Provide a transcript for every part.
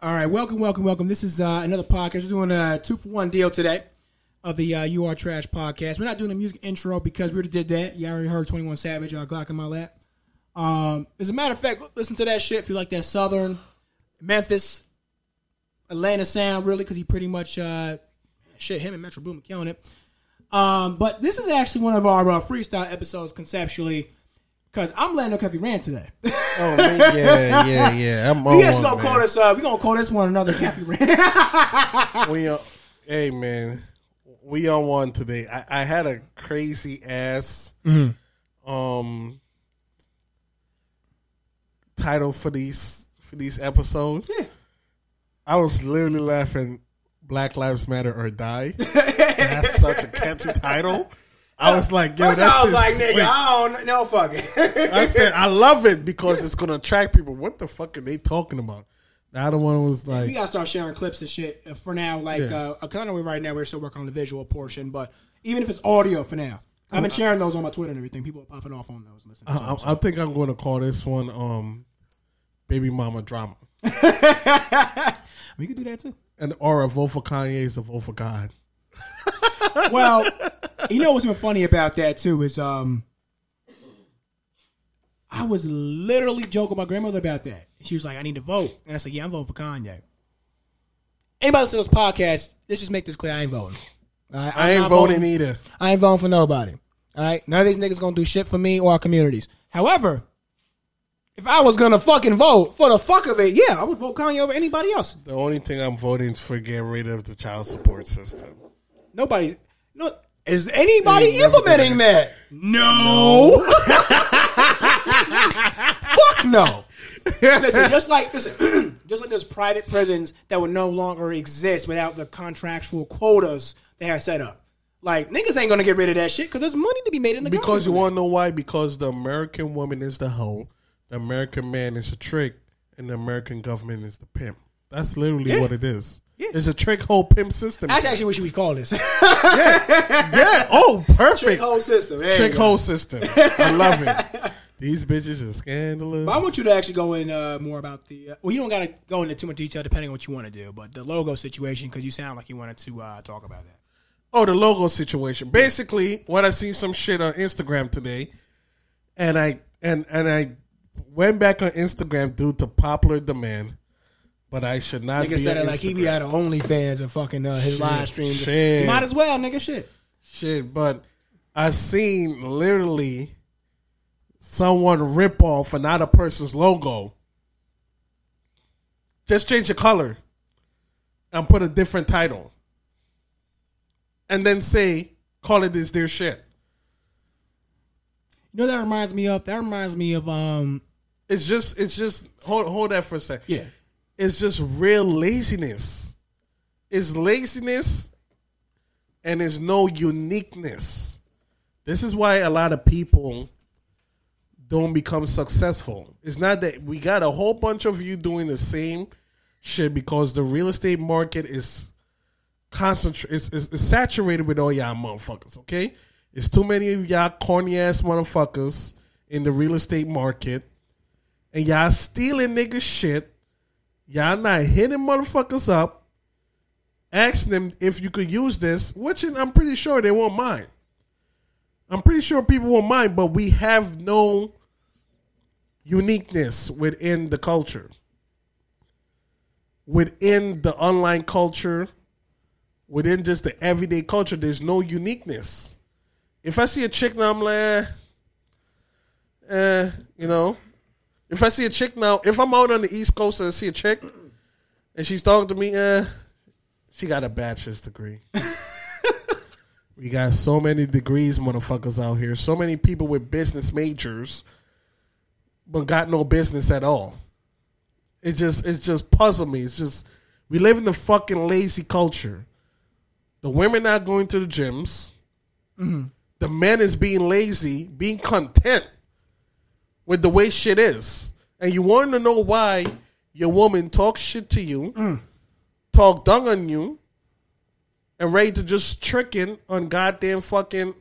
All right, welcome, welcome, welcome. This is uh, another podcast. We're doing a two for one deal today of the uh, You Are Trash podcast. We're not doing a music intro because we already did that. You already heard 21 Savage, uh, Glock in my lap. Um, as a matter of fact, listen to that shit if you like that Southern, Memphis, Atlanta sound, really, because he pretty much, uh, shit, him and Metro Boomin are killing it. Um, but this is actually one of our uh, freestyle episodes conceptually because I'm letting no Cafe Rant today. Oh man, yeah, yeah, yeah. I'm we actually gonna call man. this. Uh, we gonna call this one another Cafe Rant. We on, hey man, we on one today. I, I had a crazy ass um title for these for these episodes. Yeah. I was literally laughing. Black Lives Matter or Die. That's such a catchy title. I was like, yo, First that I was like, nigga, sweet. I don't no fuck it. I said I love it because it's gonna attract people. What the fuck are they talking about? The other one was like, we gotta start sharing clips and shit uh, for now. Like, Yeah. uh, kind of right now we're still working on the visual portion, but even if it's audio for now, I've been sharing those on my Twitter and everything. People are popping off on those. Listening I, I, I think I'm going to call this one um, "Baby Mama Drama," we could do that too. and or a vote for Kanye is a vote for God. Well, you know what's been funny about that too is um, I was literally joking with my grandmother about that. She was like, "I need to vote," and I said, "Yeah, I'm voting for Kanye." Anybody listen to this podcast? Let's just make this clear: I ain't voting. Right? I ain't not voting either. I ain't voting for nobody. All right, none of these niggas gonna do shit for me or our communities. However, if I was gonna fucking vote for the fuck of it, yeah, I would vote Kanye over anybody else. The only thing I'm voting is for get rid of the child support system. Nobody, no, is anybody implementing that? No. fuck no. listen, just like listen, just like there's private prisons that would no longer exist without the contractual quotas they are set up. Like niggas ain't gonna get rid of that shit because there's money to be made in the Because you want to know why? Because the American woman is the hoe, the American man is a trick, and the American government is the pimp. That's literally Yeah. what it is. Yeah. It's a trick hole pimp system. That's actually what should we call this. yeah. yeah. Oh, perfect. trick hole system. There Trick hole system. I love it. These bitches are scandalous. But I want you to actually go in uh, more about the. Uh, well, you don't got to go into too much detail depending on what you want to do, but the logo situation because you sound like you wanted to uh, talk about that. Oh, the logo situation. Basically, what I see some shit on Instagram today, and I and and I went back on Instagram due to popular demand, but I should not Nigga said it like he be out of OnlyFans and fucking uh, his live streams. shit. You might as well, nigga. Shit. shit. But I seen literally someone rip off another person's logo. Just change the color and put a different title, and then say, "Call it this their shit." You know that reminds me of? That reminds me of um. It's just, it's just. Hold, hold that for a sec. Yeah. It's just real laziness. It's laziness, and it's no uniqueness. This is why a lot of people don't become successful. It's not that we got a whole bunch of you doing the same shit because the real estate market is concentrated, is, is, is saturated with all y'all motherfuckers. Okay, it's too many of y'all corny ass motherfuckers in the real estate market, and y'all stealing niggas shit. Y'all not hitting motherfuckers up, asking them if you could use this, which I'm pretty sure they won't mind. I'm pretty sure people won't mind, but we have no uniqueness within the culture. Within the online culture, within just the everyday culture, there's no uniqueness. If I see a chick now, I'm like, eh, eh, you know. If I see a chick now, if I'm out on the East Coast and I see a chick and she's talking to me, eh, she got a bachelor's degree. we got so many degrees, motherfuckers out here. So many people with business majors, but got no business at all. It just, it's just puzzle me. It's just we live in the fucking lazy culture. The women not going to the gyms. The men is being lazy, being content with the way shit is. And you want to know why your woman talks shit to you, mm. talk dung on you, and ready to just tricking on goddamn fucking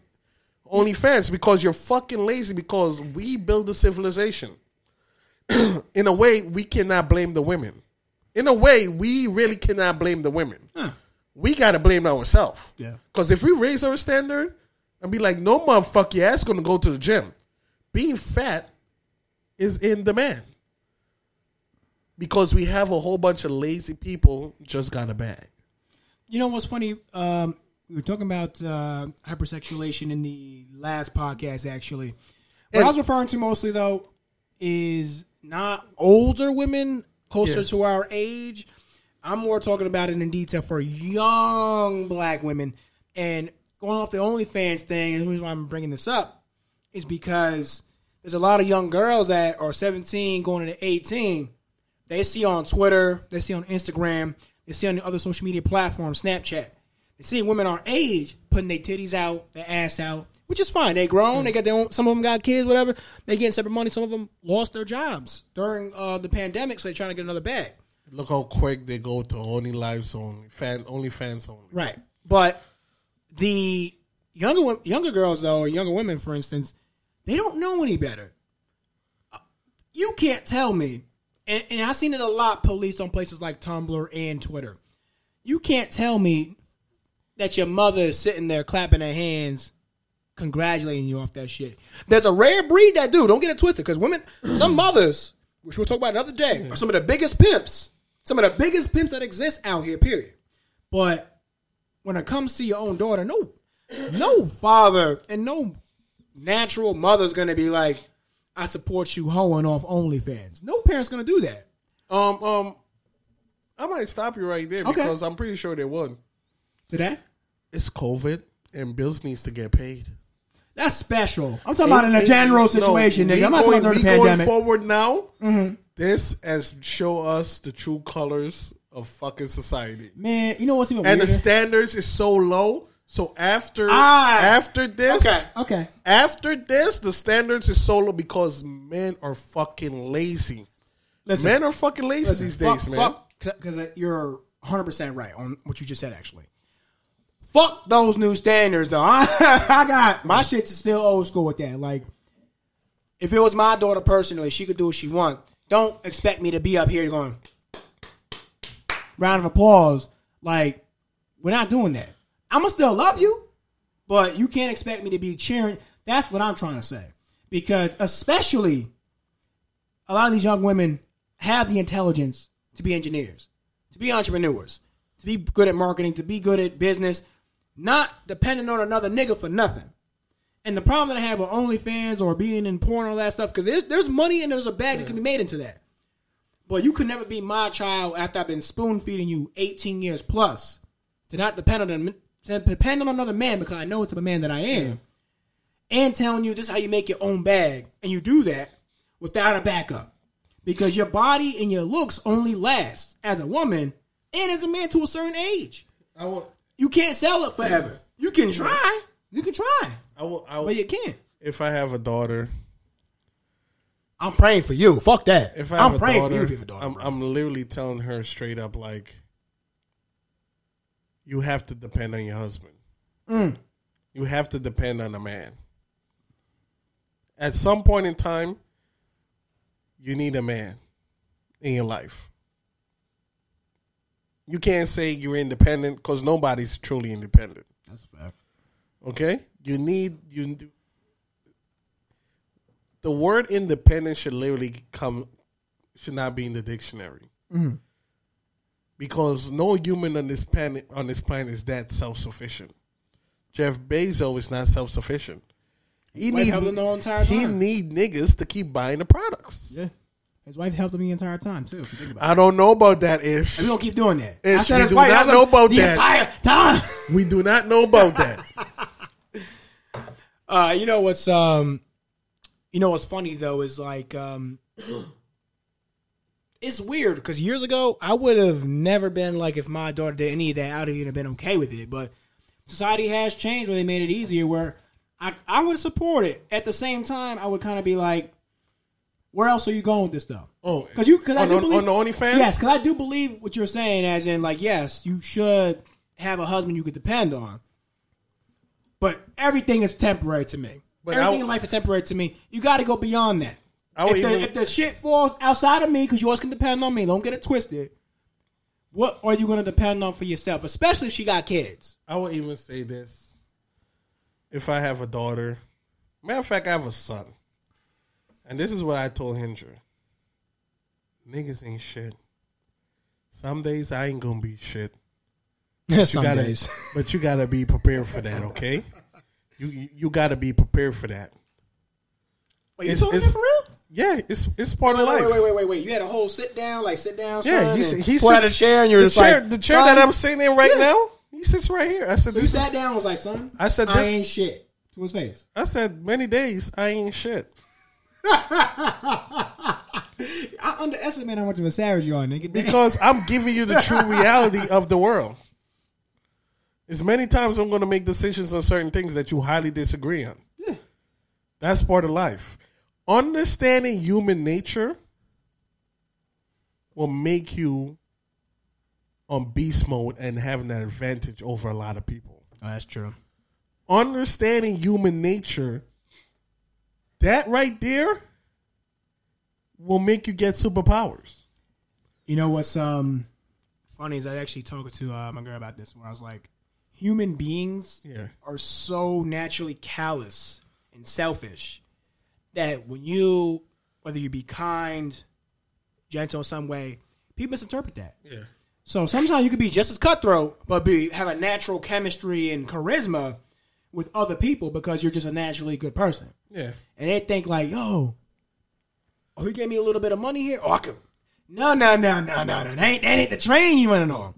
OnlyFans because you're fucking lazy because we build a civilization. In a way, we cannot blame the women. in a way, we really cannot blame the women. Huh. We gotta blame ourselves. Yeah. Because if we raise our standard and be like, no motherfucker, your ass gonna go to the gym. Being fat is in demand. Because we have a whole bunch of lazy people just got a bag. You know what's funny? Um, we were talking about uh, hypersexualization in the last podcast. Actually, what I was referring to mostly though is not older women closer Yeah. to our age. I'm more talking about it in detail for young black women. And going off the OnlyFans thing, and the reason why I'm bringing this up is because there's a lot of young girls that are 17 going into 18 they see on Twitter, they see on Instagram, they see on the other social media platforms, Snapchat. They see women our age putting their titties out, their ass out, which is fine. They grown, they got their own. Some of them got kids, whatever. They getting separate money. Some of them lost their jobs during uh, the pandemic, so they're trying to get another bag. Look how quick they go to only lives only, fan, only fans only. Right. But the younger younger girls though, or younger women, for instance, they don't know any better. You can't tell me, and, and I've seen it a lot police on places like Tumblr and Twitter. You can't tell me that your mother is sitting there clapping her hands, congratulating you off that shit. There's a rare breed that do. Don't get it twisted, because women, some mothers, which we'll talk about another day, are some of the biggest pimps. Some of the biggest pimps that exist out here. Period. But when it comes to your own daughter, no, no father and no natural mother's gonna be like, "I support you hoeing off OnlyFans." No parent's gonna do that. Um, um, I might stop you right there Okay. because I'm pretty sure they would. Today, It's COVID and bills needs to get paid. that's special. I'm talking about in a It- general no, situation, we nigga. I'm not going, talking during we the going pandemic. Mm-hmm. forward now. This has show us the true colors of fucking society, Man, you know what's even and the standards is so low. So after Ah. after this, okay, okay. after this, the standards is solo because men are fucking lazy. Listen, men are fucking lazy listen, these fuck, days, man. Because you're 100 percent right on what you just said. Actually, fuck those new standards, though. I, got my shit's still old school with that. Like, if it was my daughter personally, she could do what she want. Don't expect me to be up here going round of applause. Like, we're not doing that. I'ma still love you, but you can't expect me to be cheering. That's what I'm trying to say. Because especially a lot of these young women have the intelligence to be engineers, to be entrepreneurs, to be good at marketing, to be good at business, not depending on another nigga for nothing. And the problem that I have with OnlyFans or being in porn and all that stuff, because there's, there's money and there's a bag that can be made into that. But you could never be my child after I've been spoon feeding you 18 years plus to not depend on depend on another man because I know it's a man that I am, and telling you this is how you make your own bag, and you do that without a backup because your body and your looks only last as a woman and as a man to a certain age. I will, You can't sell it forever. You can try. You can try, I will, I will, but you can't. if I have a daughter, I'm praying for you. Fuck that. if I have I'm a praying daughter, for you if you have a daughter. I'm. I'm literally telling her straight up, like, you have to depend on your husband. Mm. You have to depend on a man. At some point in time, you need a man in your life. You can't say you're independent because nobody's truly independent. That's a fact. Okay, you need you. The word independent should literally come, should not be in the dictionary, because no human on this planet on this planet is that self sufficient. Jeff Bezos is not self sufficient. He need helped him the whole entire he time. need niggas to keep buying the products. Yeah. His wife helped him the entire time too. If you think about it. I don't know about that. Ish And we gonna keep doing that. Ish, I said we his do wife not know about the that. entire time. we do not know about that. Uh, you know what's um, you know what's funny though is like um, it's weird because years ago I would have never been like if my daughter did any of that I'd even have been okay with it. But society has changed where they made it easier. Where I I would support it. At the same time, I would kind of be like, where else are you going with this stuff? Oh, Because you, because I do on, believe on the OnlyFans. Yes, because I do believe what you're saying, as in, like, yes, you should have a husband you could depend on. But everything is temporary to me. But everything I- in life is temporary to me. You got to go beyond that. I If the, even- if the shit falls outside of me, because you always can depend on me, don't get it twisted. what are you going to depend on for yourself, especially if she got kids? I would even say this: if I have a daughter, matter of fact, I have a son, and this is what I told Hendra: niggas ain't shit. Some days I ain't gonna be shit. Some you gotta, days. but you gotta be prepared for that. Okay, you you, gotta be prepared for that. Wait, you It's- told it's- for real? Yeah, it's it's part Wait, of life. wait, wait, wait, wait, wait. You had a whole sit down, like sit down. Yeah, son, he, and he out a chair, and you're the chair, like the chair son. that I'm sitting in right Yeah. now. He sits right here. I said, So you sat down, was like, son. I said I ain't shit to his face. I said many days I ain't shit. I underestimate how much of a savage you are, nigga. because I'm giving you the true reality of the world. As many times I'm going to make decisions on certain things that you highly disagree on. Yeah. That's part of life. Understanding human nature will make you on beast mode and having that advantage over a lot of people. Oh, that's true. Understanding human nature, that right there will make you get superpowers. You know what's um funny is I actually talked to uh, my girl about this where I was like, human beings Yeah. are so naturally callous and selfish that when you whether you be kind, gentle in some way, people misinterpret that. Yeah. So sometimes you could be just as cutthroat, but be have a natural chemistry and charisma with other people because you're just a naturally good person. Yeah. And they think like, yo, oh, he gave me a little bit of money here. Oh, I could. No, no, no, no, no, no. That ain't, that ain't the train you running on.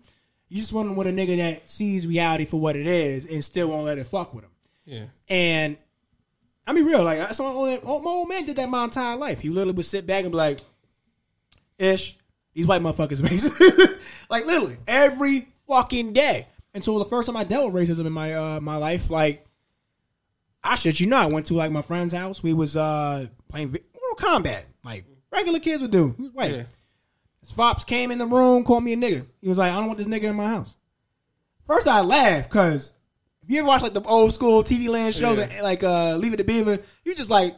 You just want with a nigga that sees reality for what it is and still won't let it fuck with him. Yeah. And I mean, real, like, that's my old, my old man did that my entire life. He literally would sit back and be like, Ish, these white motherfuckers racist. like, literally, every fucking day. Until the first time I dealt with racism in my uh, my life, like, I shit you not. I went to, like, my friend's house. We was uh, playing Mortal Kombat. Like, regular kids would do. He was white. Yeah. His Fops came in the room, called me a nigga. He was like, I don't want this nigga in my house. First, I laughed because if you ever watch like the old school TV land shows, Yeah. like uh, Leave It to Beaver, you just like,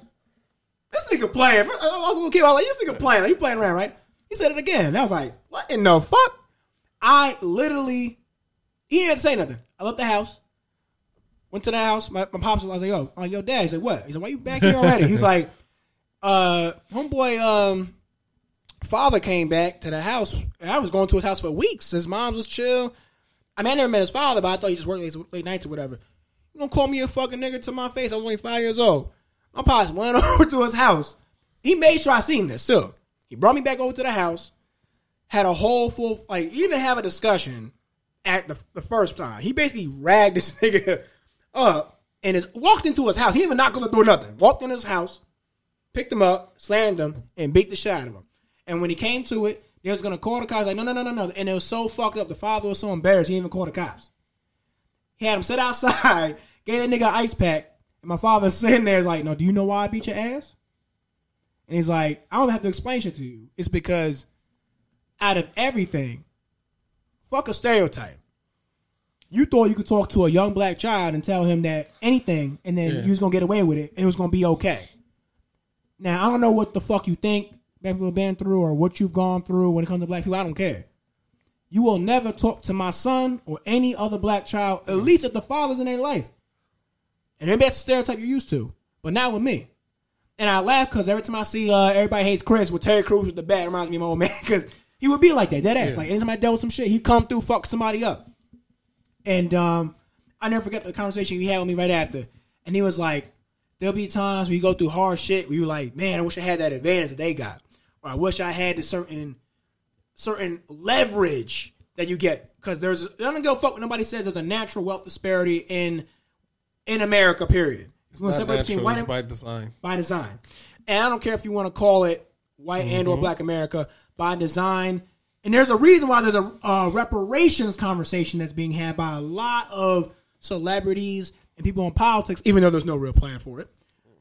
this nigga playing. I was a little kid, I was like, this nigga playing. Like, he playing around, right? He said it again. And I was like, what in the fuck? I literally, he didn't say nothing. I left the house, went to the house. My, my pops was like, yo, I'm like, yo, dad. He said, what? He's like, why you back here already? He's like, uh, homeboy, um, father came back to the house. And I was going to his house for weeks. His mom's was chill. I mean, I never met his father, but I thought he just worked late, late nights or whatever. You gonna call me a fucking nigga to my face? I was only five years old. My pops went over to his house. He made sure I seen this too. He brought me back over to the house. Had a whole full like didn't have a discussion at the, the first time. He basically ragged this nigga up and is walked into his house. He even knock on the door, nothing. Walked in his house, picked him up, slammed him, and beat the shit out of him. And when he came to it, they was gonna call the cops. Like, no, no, no, no, no. And it was so fucked up. The father was so embarrassed, he didn't even call the cops. He had him sit outside, gave that nigga an ice pack, and my father sitting there is like, no, do you know why I beat your ass? And he's like, I don't have to explain shit to you. It's because out of everything, fuck a stereotype. You thought you could talk to a young black child and tell him that anything, and then Yeah. you was gonna get away with it, and it was gonna be okay. Now I don't know what the fuck you think black people have been through or what you've gone through when it comes to black people. I don't care. You will never talk to my son or any other black child, at least if the father's in their life. And maybe that's a stereotype you're used to, but not with me. And I laugh because every time I see uh, everybody hates Chris with Terry Crews with the bat, reminds me of my old man because he would be like that, dead ass. Yeah. Like anytime I dealt with some shit, he'd come through, fuck somebody up. And um, I never forget the conversation he had with me right after. And he was like, "There'll be times where you go through hard shit where you're like, man, I wish I had that advantage that they got, or I wish I had the certain certain leverage that you get because there's I don't go fuck what nobody says. There's a natural wealth disparity in in America. Period. Want Not separate between natural, white it's and by design. by design. And I don't care if you want to call it white and or black America by design. And there's a reason why there's a uh, reparations conversation that's being had by a lot of celebrities and people in politics, even though there's no real plan for it.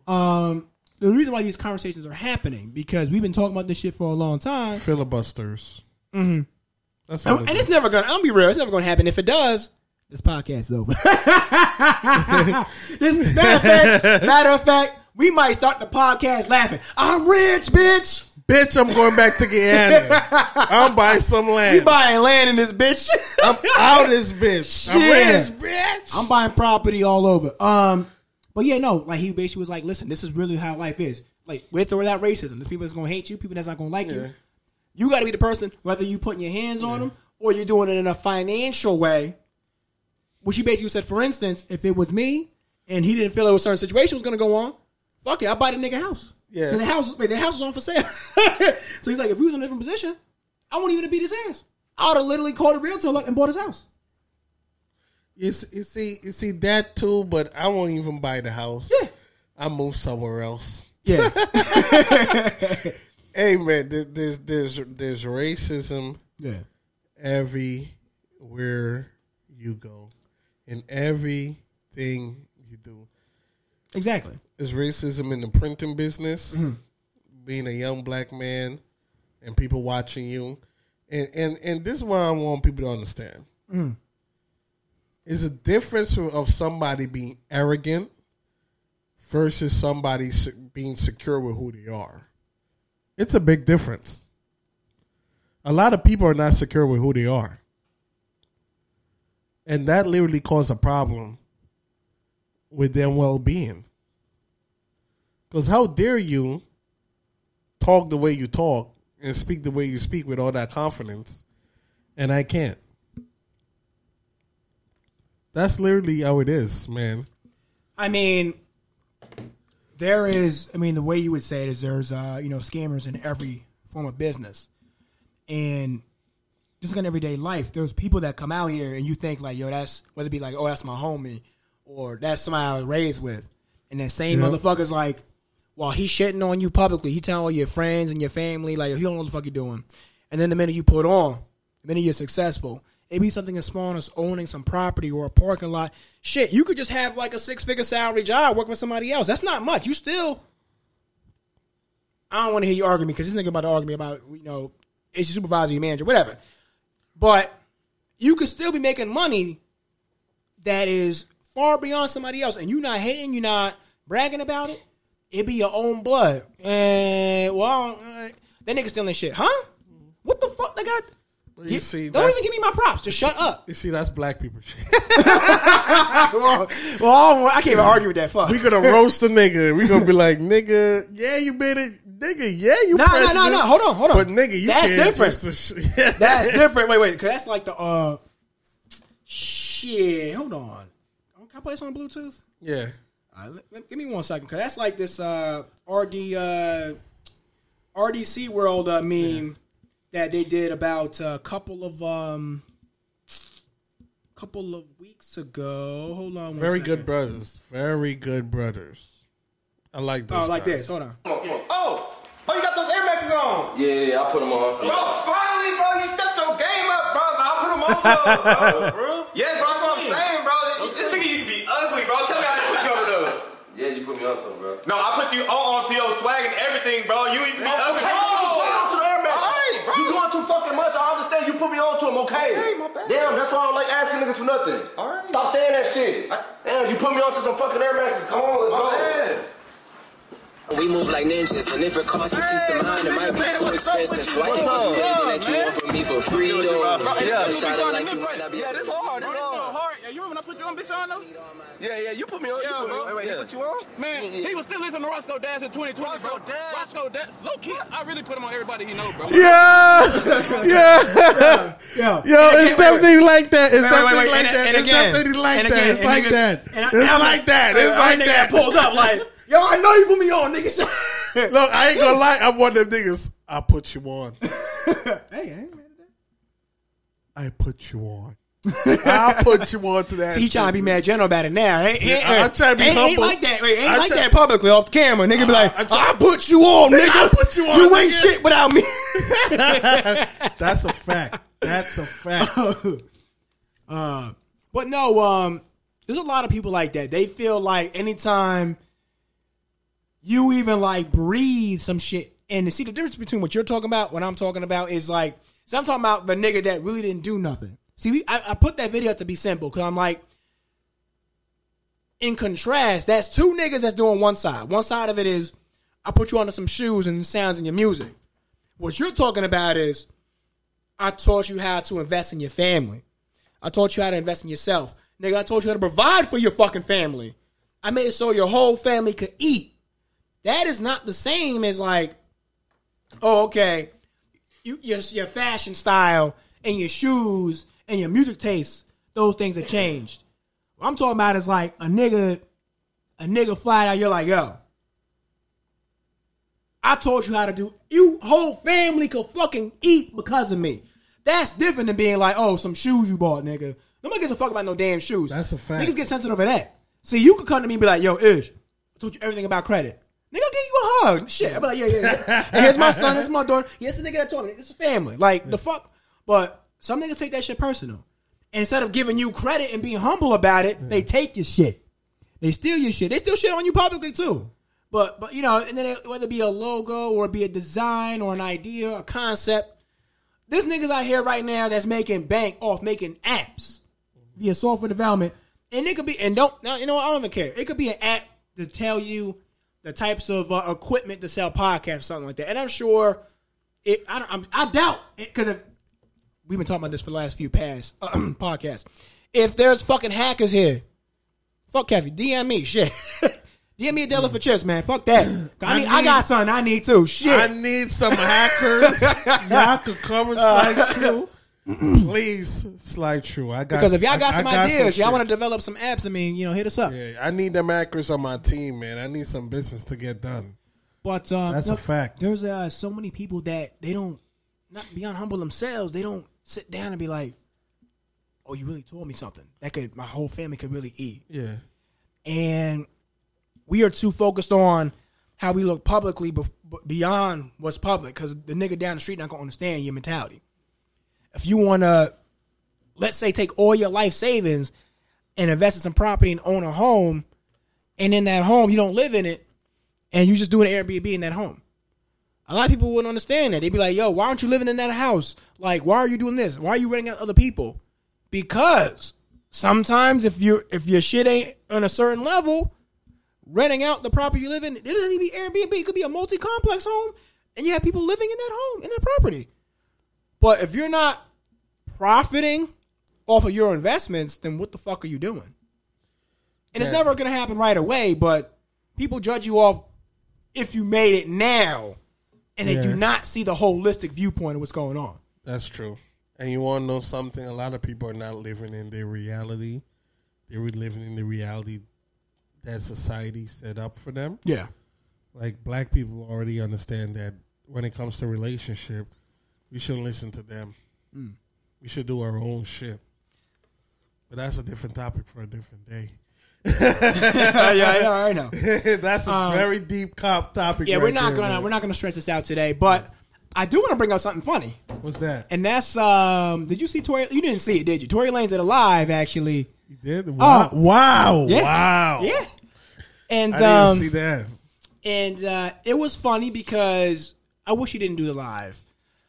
Um, the reason why these conversations are happening because we've been talking about this shit for a long time, Filibusters. Mm-hmm. That's and, and it's never gonna. I'm gonna be real. It's never gonna happen. If it does, this podcast is over. this matter of fact, matter of fact, we might start the podcast laughing. I'm rich, bitch. Bitch, I'm going back to Guyana. I'm buying some land. You buying land in this bitch? I'm out this bitch. I'm rich, bitch. I'm buying property all over. Um, but yeah, no, like he basically was like, listen, this is really how life is. Like with or without racism, there's people that's gonna hate you, people that's not gonna like Yeah. you. You got to be the person, whether you putting your hands on them or you're doing it in a financial way. Which he basically said, for instance, if it was me and he didn't feel like a certain situation was gonna go on, fuck it, I buy the nigga house. Yeah. And the house, wait, the house was on for sale. so he's like, if we was in a different position, I wouldn't even have beat his ass. I would have literally called a realtor and bought his house. You see, you see, you see that too, but I won't even buy the house. Yeah. I move somewhere else. Yeah. Hey man, there's there's there's racism yeah. everywhere you go, in everything you do. Exactly. There's racism in the printing business, mm-hmm. being a young black man, and people watching you, and and and this is what I want people to understand. Mm. Is a difference of somebody being arrogant versus somebody being secure with who they are. It's a big difference. A lot of people are not secure with who they are. And that literally caused a problem with their well being. Because how dare you talk the way you talk and speak the way you speak with all that confidence, and I can't? That's literally how it is, man. I mean, there is. I mean, the way you would say it is there's uh, you know scammers in every form of business, and just like in everyday life, there's people that come out here and you think like, yo, that's whether it be like, oh, that's my homie, or that's somebody I was raised with, and that same Yeah. motherfucker's like, while he's shitting on you publicly, he telling all your friends and your family like, he don't know what the fuck you doing, and then the minute you put on, the minute you're successful. It be something as small as owning some property or a parking lot. Shit, you could just have like a six figure salary job working for somebody else. That's not much. You still. I don't want to hear you arguing because this nigga about to argue me about you know it's your supervisor, your manager, whatever. But you could still be making money that is far beyond somebody else, and you're not hating, you're not bragging about it. It be your own blood, and well, uh, that nigga stealing shit, huh? What the fuck? They got. You see, don't even give me my props. Just shut up. You see, that's black people shit. well, well, I can't even argue with that. Fuck. we gonna roast a nigga. We gonna be like, nigga, yeah, you made it, nigga, yeah, you. No, no, no, president. no. Hold on, hold on. But nigga, you That's can't different. just- yeah. That's different. Wait, wait, because that's like the uh, shit. Hold on. Can I play this on Bluetooth? yeah. All right, let- let- give me one second, because that's like this uh RD uh RDC World uh, meme that they did about a couple of um couple of weeks ago. Hold on, one Very second. good brothers. Very good brothers. I like those. Oh, like guys. this. Hold on. Oh, oh, you got those Air Maxes on. Yeah, yeah, I put them on. Bro, finally, bro, you stepped your game up, bro. I put them on, bro. bro. yes, bro, that's what I'm saying, bro. This, this nigga used to be ugly, bro. Tell me how to put you on those. Yeah, you put me on some, bro. No, I put you on onto your swag and everything, bro. You used to be ugly. You doing too fucking much. I understand. You put me on to them, okay? Okay, my bad. Damn, that's why I don't like asking niggas for nothing. All right. Stop saying that shit. I- Damn, you put me on to some fucking Air Maxes. Come on, let's My go. bad. We move like ninjas, and if it costs a piece of mind, it might be too expensive. So I can up? give you anything that you want from me for free, Bro, though. yeah. Shout out like you might not be Yeah, this hard. This hard. hard. Yeah, you remember when I put you on bitch on though? Yeah, yeah, you put me on. Yeah, you put me bro. on. Wait, wait, he put you on? Man, he was still listening to Roscoe Dash in 2020. Roscoe bro. Dash? Roscoe Dash. Low key, I really put him on everybody he know, bro. Yeah, yeah, Yeah. yo, it's definitely like that. It's Wait, wait, definitely like that. It's again, definitely like that. It's like that. and I- It's like that. It's like that. Pulls up like, yo, I know you put me on, nigga. Look, I ain't gonna lie. I'm one of them niggas. I put you on. hey, I ain't mad at that. I put you on. I put you on to that. See, he trying to be mad general about it now. Ain't, ain't, I- I'm trying to be ain't, ain't humble. like that. Wait, ain't I like try- that publicly off the camera. Nigga be like, I I, try- put you on, nigga. I put you on, You ain't nigga. shit without me. That's a fact. That's a fact. uh, but no, um, there's a lot of people like that. They feel like anytime you even like breathe some shit, and to see the difference between what you're talking about, what I'm talking about is like, so I'm talking about the nigga that really didn't do nothing. See, we, I, I put that video to be simple because I'm like, in contrast, that's two niggas that's doing one side. One side of it is I put you onto some shoes and sounds in your music. What you're talking about is I taught you how to invest in your family. I taught you how to invest in yourself. Nigga, I taught you how to provide for your fucking family. I made it so your whole family could eat. That is not the same as like, oh, okay, you, your, your fashion style and your shoes and your music tastes, those things have changed. What I'm talking about is like a nigga, a nigga flat out, you're like, yo, I taught you how to do. You whole family could fucking eat because of me. That's different than being like, oh, some shoes you bought, nigga. Nobody gives a fuck about no damn shoes. That's a fact. Niggas get sensitive over that. See, you could come to me and be like, yo, Ish, I told you everything about credit. Nigga, I'll give you a hug. Shit. I'll be like, yeah, yeah, yeah. and here's my son, this is my daughter. Here's the nigga that told me. It's a family. Like, the fuck. But some niggas take that shit personal. And instead of giving you credit and being humble about it, they take your shit. They steal your shit. They steal shit on you publicly too. But but you know, and then it, whether it be a logo or be a design or an idea, a concept, there's niggas out here right now that's making bank off making apps via software development, and it could be and don't now you know what, I don't even care. It could be an app to tell you the types of uh, equipment to sell podcasts or something like that. And I'm sure it. I don't. I'm, I doubt because we've been talking about this for the last few past uh, podcasts. If there's fucking hackers here, fuck Kathy, DM me, shit. DM me a dollar for chips, man. Fuck that. I, need, I got something I need too. Shit. I need some hackers. y'all could cover slide true. Please slide true. I got because if y'all got I- some I got ideas, y'all want to develop some apps. I mean, you know, hit us up. Yeah, I need them hackers on my team, man. I need some business to get done. But um, That's a fact. There's uh, so many people that they don't not beyond humble themselves. They don't sit down and be like, "Oh, you really told me something that could my whole family could really eat." Yeah. And we are too focused on how we look publicly bef- beyond what's public because the nigga down the street not gonna understand your mentality. If you want to, let's say, take all your life savings and invest in some property and own a home, and in that home you don't live in it, and you just do an Airbnb in that home. A lot of people wouldn't understand that. They'd be like, "Yo, why aren't you living in that house? Like, why are you doing this? Why are you renting out other people?" Because sometimes if you if your shit ain't on a certain level, renting out the property you live in, it doesn't even be Airbnb. It could be a multi complex home, and you have people living in that home in that property. But if you're not profiting off of your investments, then what the fuck are you doing? And it's never going to happen right away. But people judge you off if you made it now, and they do not see the holistic viewpoint of what's going on. That's true. And you want to know something? A lot of people are not living in their reality. They're living in the reality that society set up for them. Yeah. Like black people already understand that when it comes to relationship, we shouldn't listen to them. Mm. We should do our own shit. But that's a different topic for a different day. Yeah, yeah, I know. that's a very deep cop topic. Um, Yeah, right we're not there, gonna man. we're not gonna stretch this out today, but I do want to bring up something funny, What's that? and that's um. Did you see Tory? You didn't see it, did you? Tory Lanez did a live actually. You did? Wow! wow! Uh, Yeah. Wow! Yeah, and I didn't um, see that. and uh, it was funny because I wish he didn't do the live.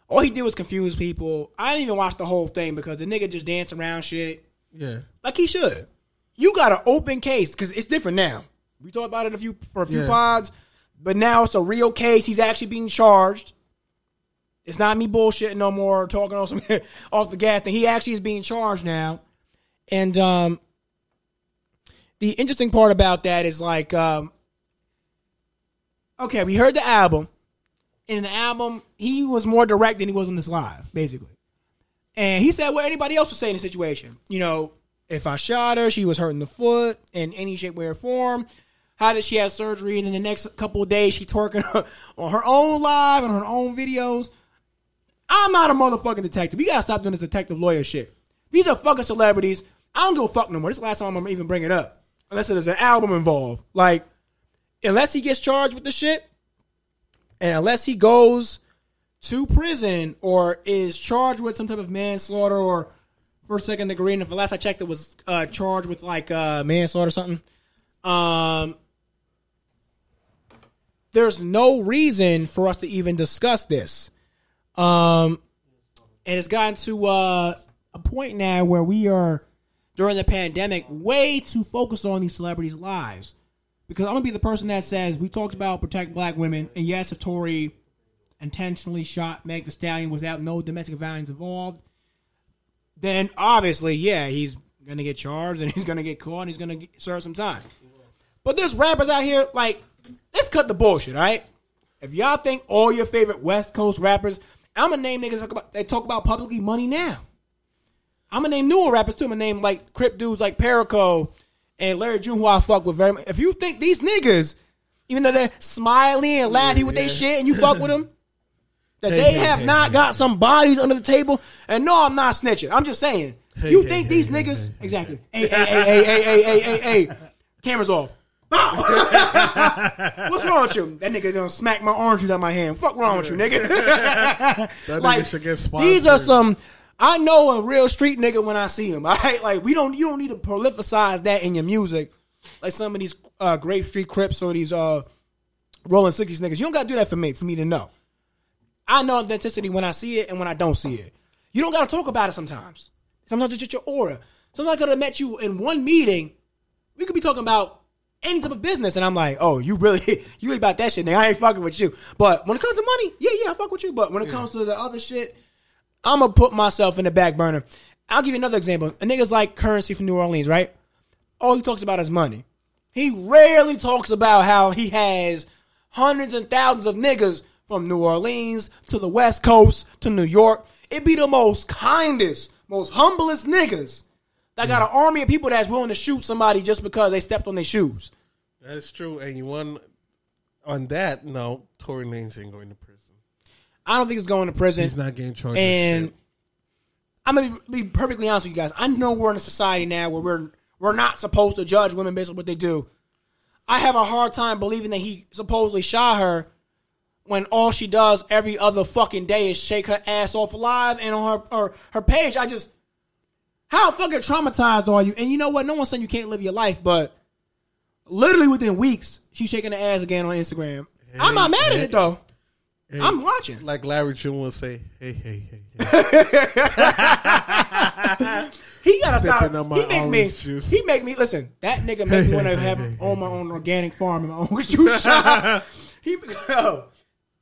All he did was confuse people. I didn't even watch the whole thing because the nigga just danced around shit Yeah. like he should. You got an open case because it's different now. We talked about it a few for a few Yeah. pods, but now it's a real case. He's actually being charged. It's not me bullshitting no more, talking off some off the gas thing. He actually is being charged now, and um, the interesting part about that is like, um, okay, we heard the album, and in the album he was more direct than he was on this live, basically. And he said what anybody else would say in the situation. You know, if I shot her, she was hurting the foot in any shape, way, or form. How did she have surgery? And then the next couple days, she twerking on her own live and her own videos. I'm not a motherfucking detective. You gotta stop doing this detective lawyer shit. These are fucking celebrities. I don't give a fuck no more. This is the last time I'm even bring it up. Unless there's an album involved. Like, unless he gets charged with the shit, and unless he goes to prison or is charged with some type of manslaughter or first, second degree. And the last I checked, it was uh, charged with like uh, manslaughter or something. Um, there's no reason for us to even discuss this. Um, and it's gotten to uh, a point now where we are during the pandemic way too focused on these celebrities' lives. Because I'm gonna be the person that says we talked about protect black women, and yes, if Tory intentionally shot Meg The Stallion without no domestic violence involved, then obviously, yeah, he's gonna get charged and he's gonna get caught and he's gonna get, serve some time. But there's rappers out here like, let's cut the bullshit, all right? If y'all think all your favorite West Coast rappers, I'm gonna name niggas talk about, they talk about publicly money now. I'm gonna name newer rappers too. I'm gonna name like Crip dudes like Perico and Larry June, who I fuck with very much. If you think these niggas, even though they're smiling and laughing with their shit, and you fuck with them, that they have hey, not got some bodies under the table. And no, I'm not snitching. I'm just saying. you think these niggas exactly? Hey, hey, hey, hey, hey, hey, hey, hey, cameras off. Ah! What's wrong with you? That nigga done smack my orange juice out my hand. Fuck wrong with you, nigga? that like, These are some. I know a real street nigga when I see him. I right? like we don't. You don't need to prolificize that in your music, like some of these uh, Grape Street Crips or these uh, Rolling Sixties niggas. You don't got to do that for me. For me to know. I know authenticity when I see it and when I don't see it. You don't got to talk about it sometimes. Sometimes it's just your aura. Sometimes I could have met you in one meeting. We could be talking about any type of business, and I'm like, oh, you really, you really about that shit, nigga. I ain't fucking with you. But when it comes to money, yeah, yeah, I fuck with you. But when it comes to the other shit, I'm gonna put myself in the back burner. I'll give you another example. A nigga's like Curren$y from New Orleans, right? All he talks about is money. He rarely talks about how he has hundreds and thousands of niggas from New Orleans to the West Coast to New York. It be the most kindest, most humblest niggas that got an mm. army of people that's willing to shoot somebody just because they stepped on their shoes. That's true. And you won on that. No, Tory Lanez ain't going to prison. I don't think he's going to prison. He's not getting charged. and. I'm gonna be, be perfectly honest with you guys. I know we're in a society now where we're we're not supposed to judge women based on what they do. I have a hard time believing that he supposedly shot her when all she does every other fucking day is shake her ass off alive and on her her, her page. I just how fucking traumatized are you? And you know what? No one's saying you can't live your life, but literally within weeks, she's shaking her ass again on Instagram. I'm not mad at it though. I'm watching. like Larry June will say, "Hey, hey, hey." hey. He gotta stop. Sipping my He make me. juice. He make me listen. That nigga make me want to have on my own organic farm and my own juice shop. He, yo,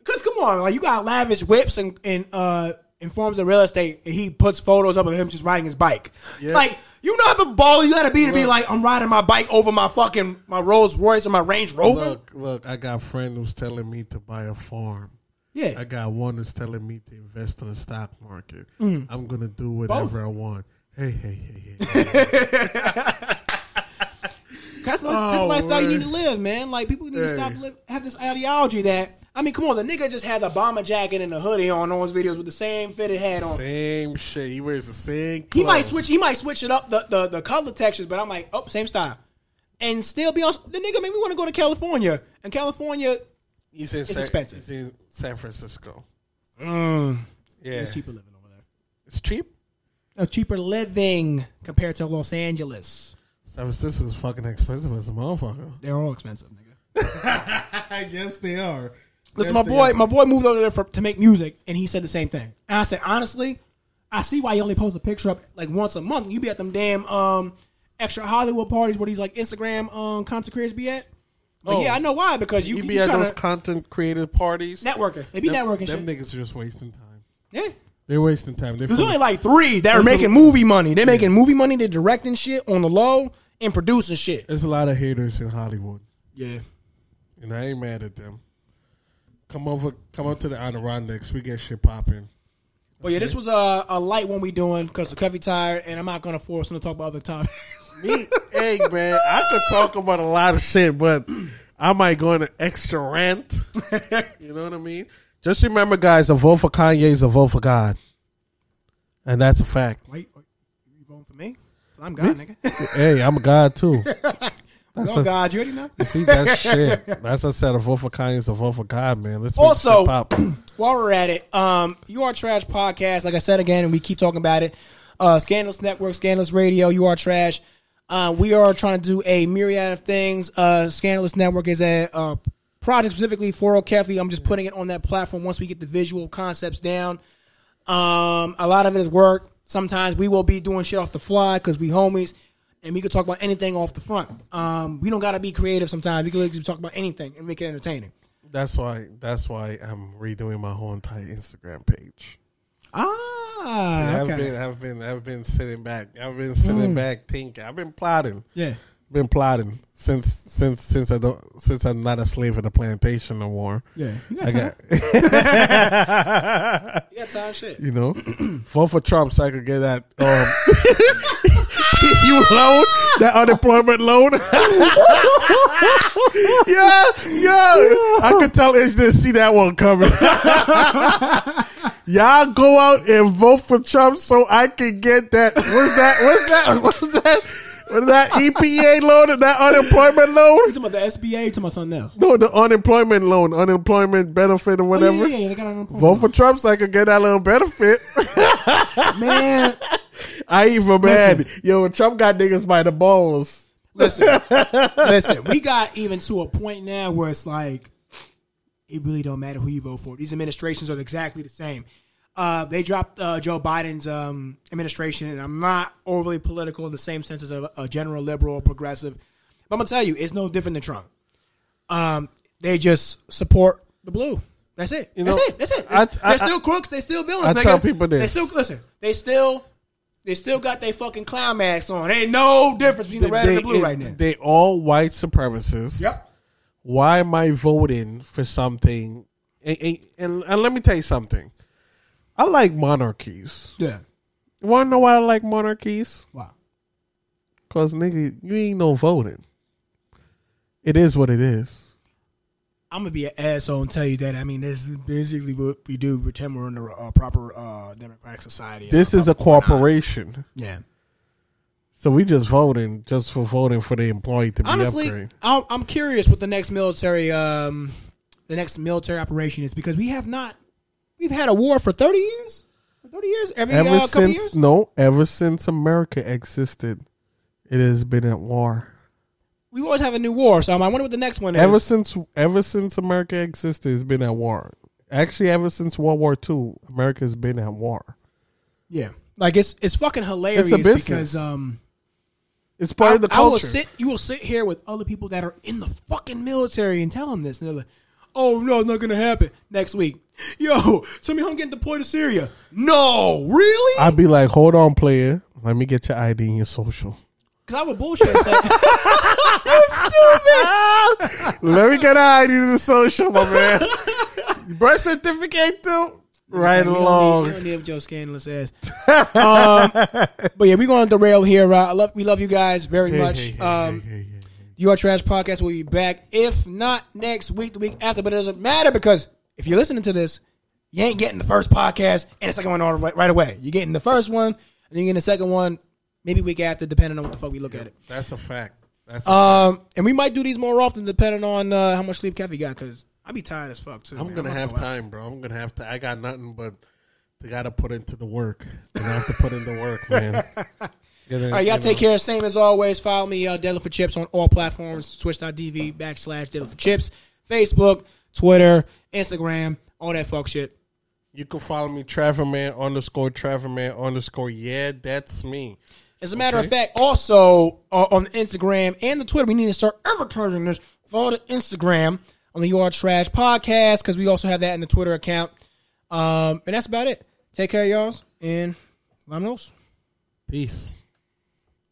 cause come on, like you got lavish whips and and uh in forms of real estate, and he puts photos up of him just riding his bike. Yeah. Like you know how the ball you gotta be to be like I'm riding my bike over my fucking my Rolls Royce or my Range Rover. Look, look. I got a friend who's telling me to buy a farm. yeah, I got one who's telling me to invest in the stock market. Mm. I'm gonna do whatever I want. Hey, hey, hey, hey. That's the type Oh, of lifestyle you need to live, man. Like people need to stop live, have this ideology that I mean, come on, the nigga just had a bomber jacket and a hoodie on all his videos with the same fitted hat on. Same shit. He wears the same. He might switch. He might switch it up the, the the color textures, but I'm like, oh, same style, and still be on. The nigga made me want to go to California, and California He's in San, expensive. He's in San Francisco. mm, Yeah, it's cheaper living over there. It's cheap. A cheaper living compared to Los Angeles. San Francisco's fucking expensive as a motherfucker. They're all expensive, nigga. I guess they are. Listen, my boy, my boy moved over there for, to make music, and he said the same thing. And I said, honestly, I see why he only posts a picture up like once a month. You be at them damn um extra Hollywood parties where these like Instagram um content creators be at. But Oh. yeah, I know why because you, You you, be at those content creative parties. networking. They be Them- networking Them shit. niggas are just wasting time. Yeah. They're wasting time. They're There's only like three that are There's a- making movie money. They're making movie money. They're directing shit on the low and producing shit. There's a lot of haters in Hollywood, Yeah. and I ain't mad at them. Come over, come up to the Adirondacks. We get shit popping. But yeah, this was a, a light one we doing because the Covey tired, and I'm not gonna force him to talk about other topics. Me, hey man, I could talk about a lot of shit, but I might go on an extra rant. you know what I mean? Just remember, guys, a vote for Kanye is a vote for God, and that's a fact. Wait, wait, you voting for me? 'Cause I'm God, nigga. hey, I'm a God too. That's Oh a- God, you already know. You see that shit. That's what I said. A vote for Kanye is a vote for God, man. Let's Also, pop. while we're at it, um, you are trash podcast. Like I said again, and we keep talking about it. Uh, Scandalous Network, Scandalous Radio. You are trash. Uh, we are trying to do a myriad of things. Uh, Scandalous Network is a uh, project specifically for O'Keffy. I'm just putting it on that platform once we get the visual concepts down. Um, a lot of it is work. Sometimes we will be doing shit off the fly because we homies, and we could talk about anything off the front. Um, we don't got to be creative. Sometimes we can talk about anything and make it entertaining. That's why. That's why I'm redoing my whole entire Instagram page. Ah, I've okay. been, I've been, I've been sitting back. I've been sitting back thinking. I've been plotting. yeah. Been plotting since, since, since I don't, since I'm not a slave of the plantation no more. Yeah. You got I time. got, you got time. Shit. you know, vote for Trump so I could get that um, you loan, that unemployment loan. yeah, yeah. I could tell Ish didn't see that one coming. Y'all go out and vote for Trump so I can get that. What's that? What's that? What's that? What's that EPA loan and that unemployment loan? You talking about the SBA? You talking about something else? No, the unemployment loan, unemployment benefit or oh, whatever. Oh, yeah, yeah, they got unemployment. Vote for Trump so I could get that little benefit. man. I even mad. Yo, Trump got niggas by the balls. Listen, listen. We got even to a point now where it's like it really don't matter who you vote for. These administrations are exactly the same. Uh, they dropped uh, Joe Biden's um, administration, and I'm not overly political in the same sense as a, a general liberal or progressive. But I'm gonna tell you, it's no different than Trump. Um, they just support the blue. That's it. You That's it. That's it. I- They're I- still crooks. They still villains. I nigga. tell people this. They still listen. They still. They still got their fucking clown masks on. Ain't no difference between the red and the blue right now. They all white supremacists. Yep. Why am I voting for something? And, and, and, and let me tell you something. I like monarchies. Yeah. You want to know why I like monarchies? Wow. Because, nigga, you ain't no voting. It is what it is. I'm gonna be an asshole and tell you that. I mean, this is basically what we do. Pretend we're in a uh, proper uh, democratic society. This is a corporation. yeah. So we just voting just for voting for the employee to be Honestly, upgraded. I'm, I'm curious what the next military, um, the next military operation is because we have not, we've had a war for 30 years, for 30 years, every Ever uh, couple since years. no, ever since America existed, it has been at war. We always have a new war. So I wonder what the next one is. Ever since ever since America existed, it's been at war. Actually, ever since World War II, America's been at war. yeah, like it's it's fucking hilarious business. because um, It's part I, of the I will culture. sit. You will sit here with other people that are in the fucking military and tell them this, and they're like, "Oh no, not gonna happen next week." Yo, tell me how I'm getting deployed to Syria. No, really? I'd be like, hold on, player. Let me get your ID and your social. Because I would bullshit and say, Let me get an ID and the social, my man. Birth certificate too. Right You don't along. need- You don't need Joe scandalous ass. um, but yeah, we're going to derail here. Uh, I love, we love you guys very Hey, much. hey, hey, um, hey. Your Trash Podcast will be back. If not next week, the week after. But it doesn't matter because if you're listening to this, you ain't getting the first podcast and the second one on right, right away. You're getting the first one, and then you're getting the second one, maybe week after, depending on what the fuck we look at it. That's a fact. That's a Um, and we might do these more often, depending on uh, how much sleep Kevy got. Because I be tired as fuck too. I'm man. gonna have time, bro. I'm gonna have to. I got nothing but they gotta put into the work. They have to put in the work, man. All right, y'all take care. Same as always. Follow me, uh, Deadly for Chips, on all platforms. Twitch.tv backslash Deadly for Chips. Facebook, Twitter, Instagram, all that fuck shit. You can follow me, Traverman underscore Traverman underscore. Yeah, that's me. As a matter of fact, also uh, on the Instagram and the Twitter, we need to start advertising this. Follow the Instagram on the You Are Trash podcast because we also have that in the Twitter account. Um, and that's about it. Take care, y'all, and vamos. Peace.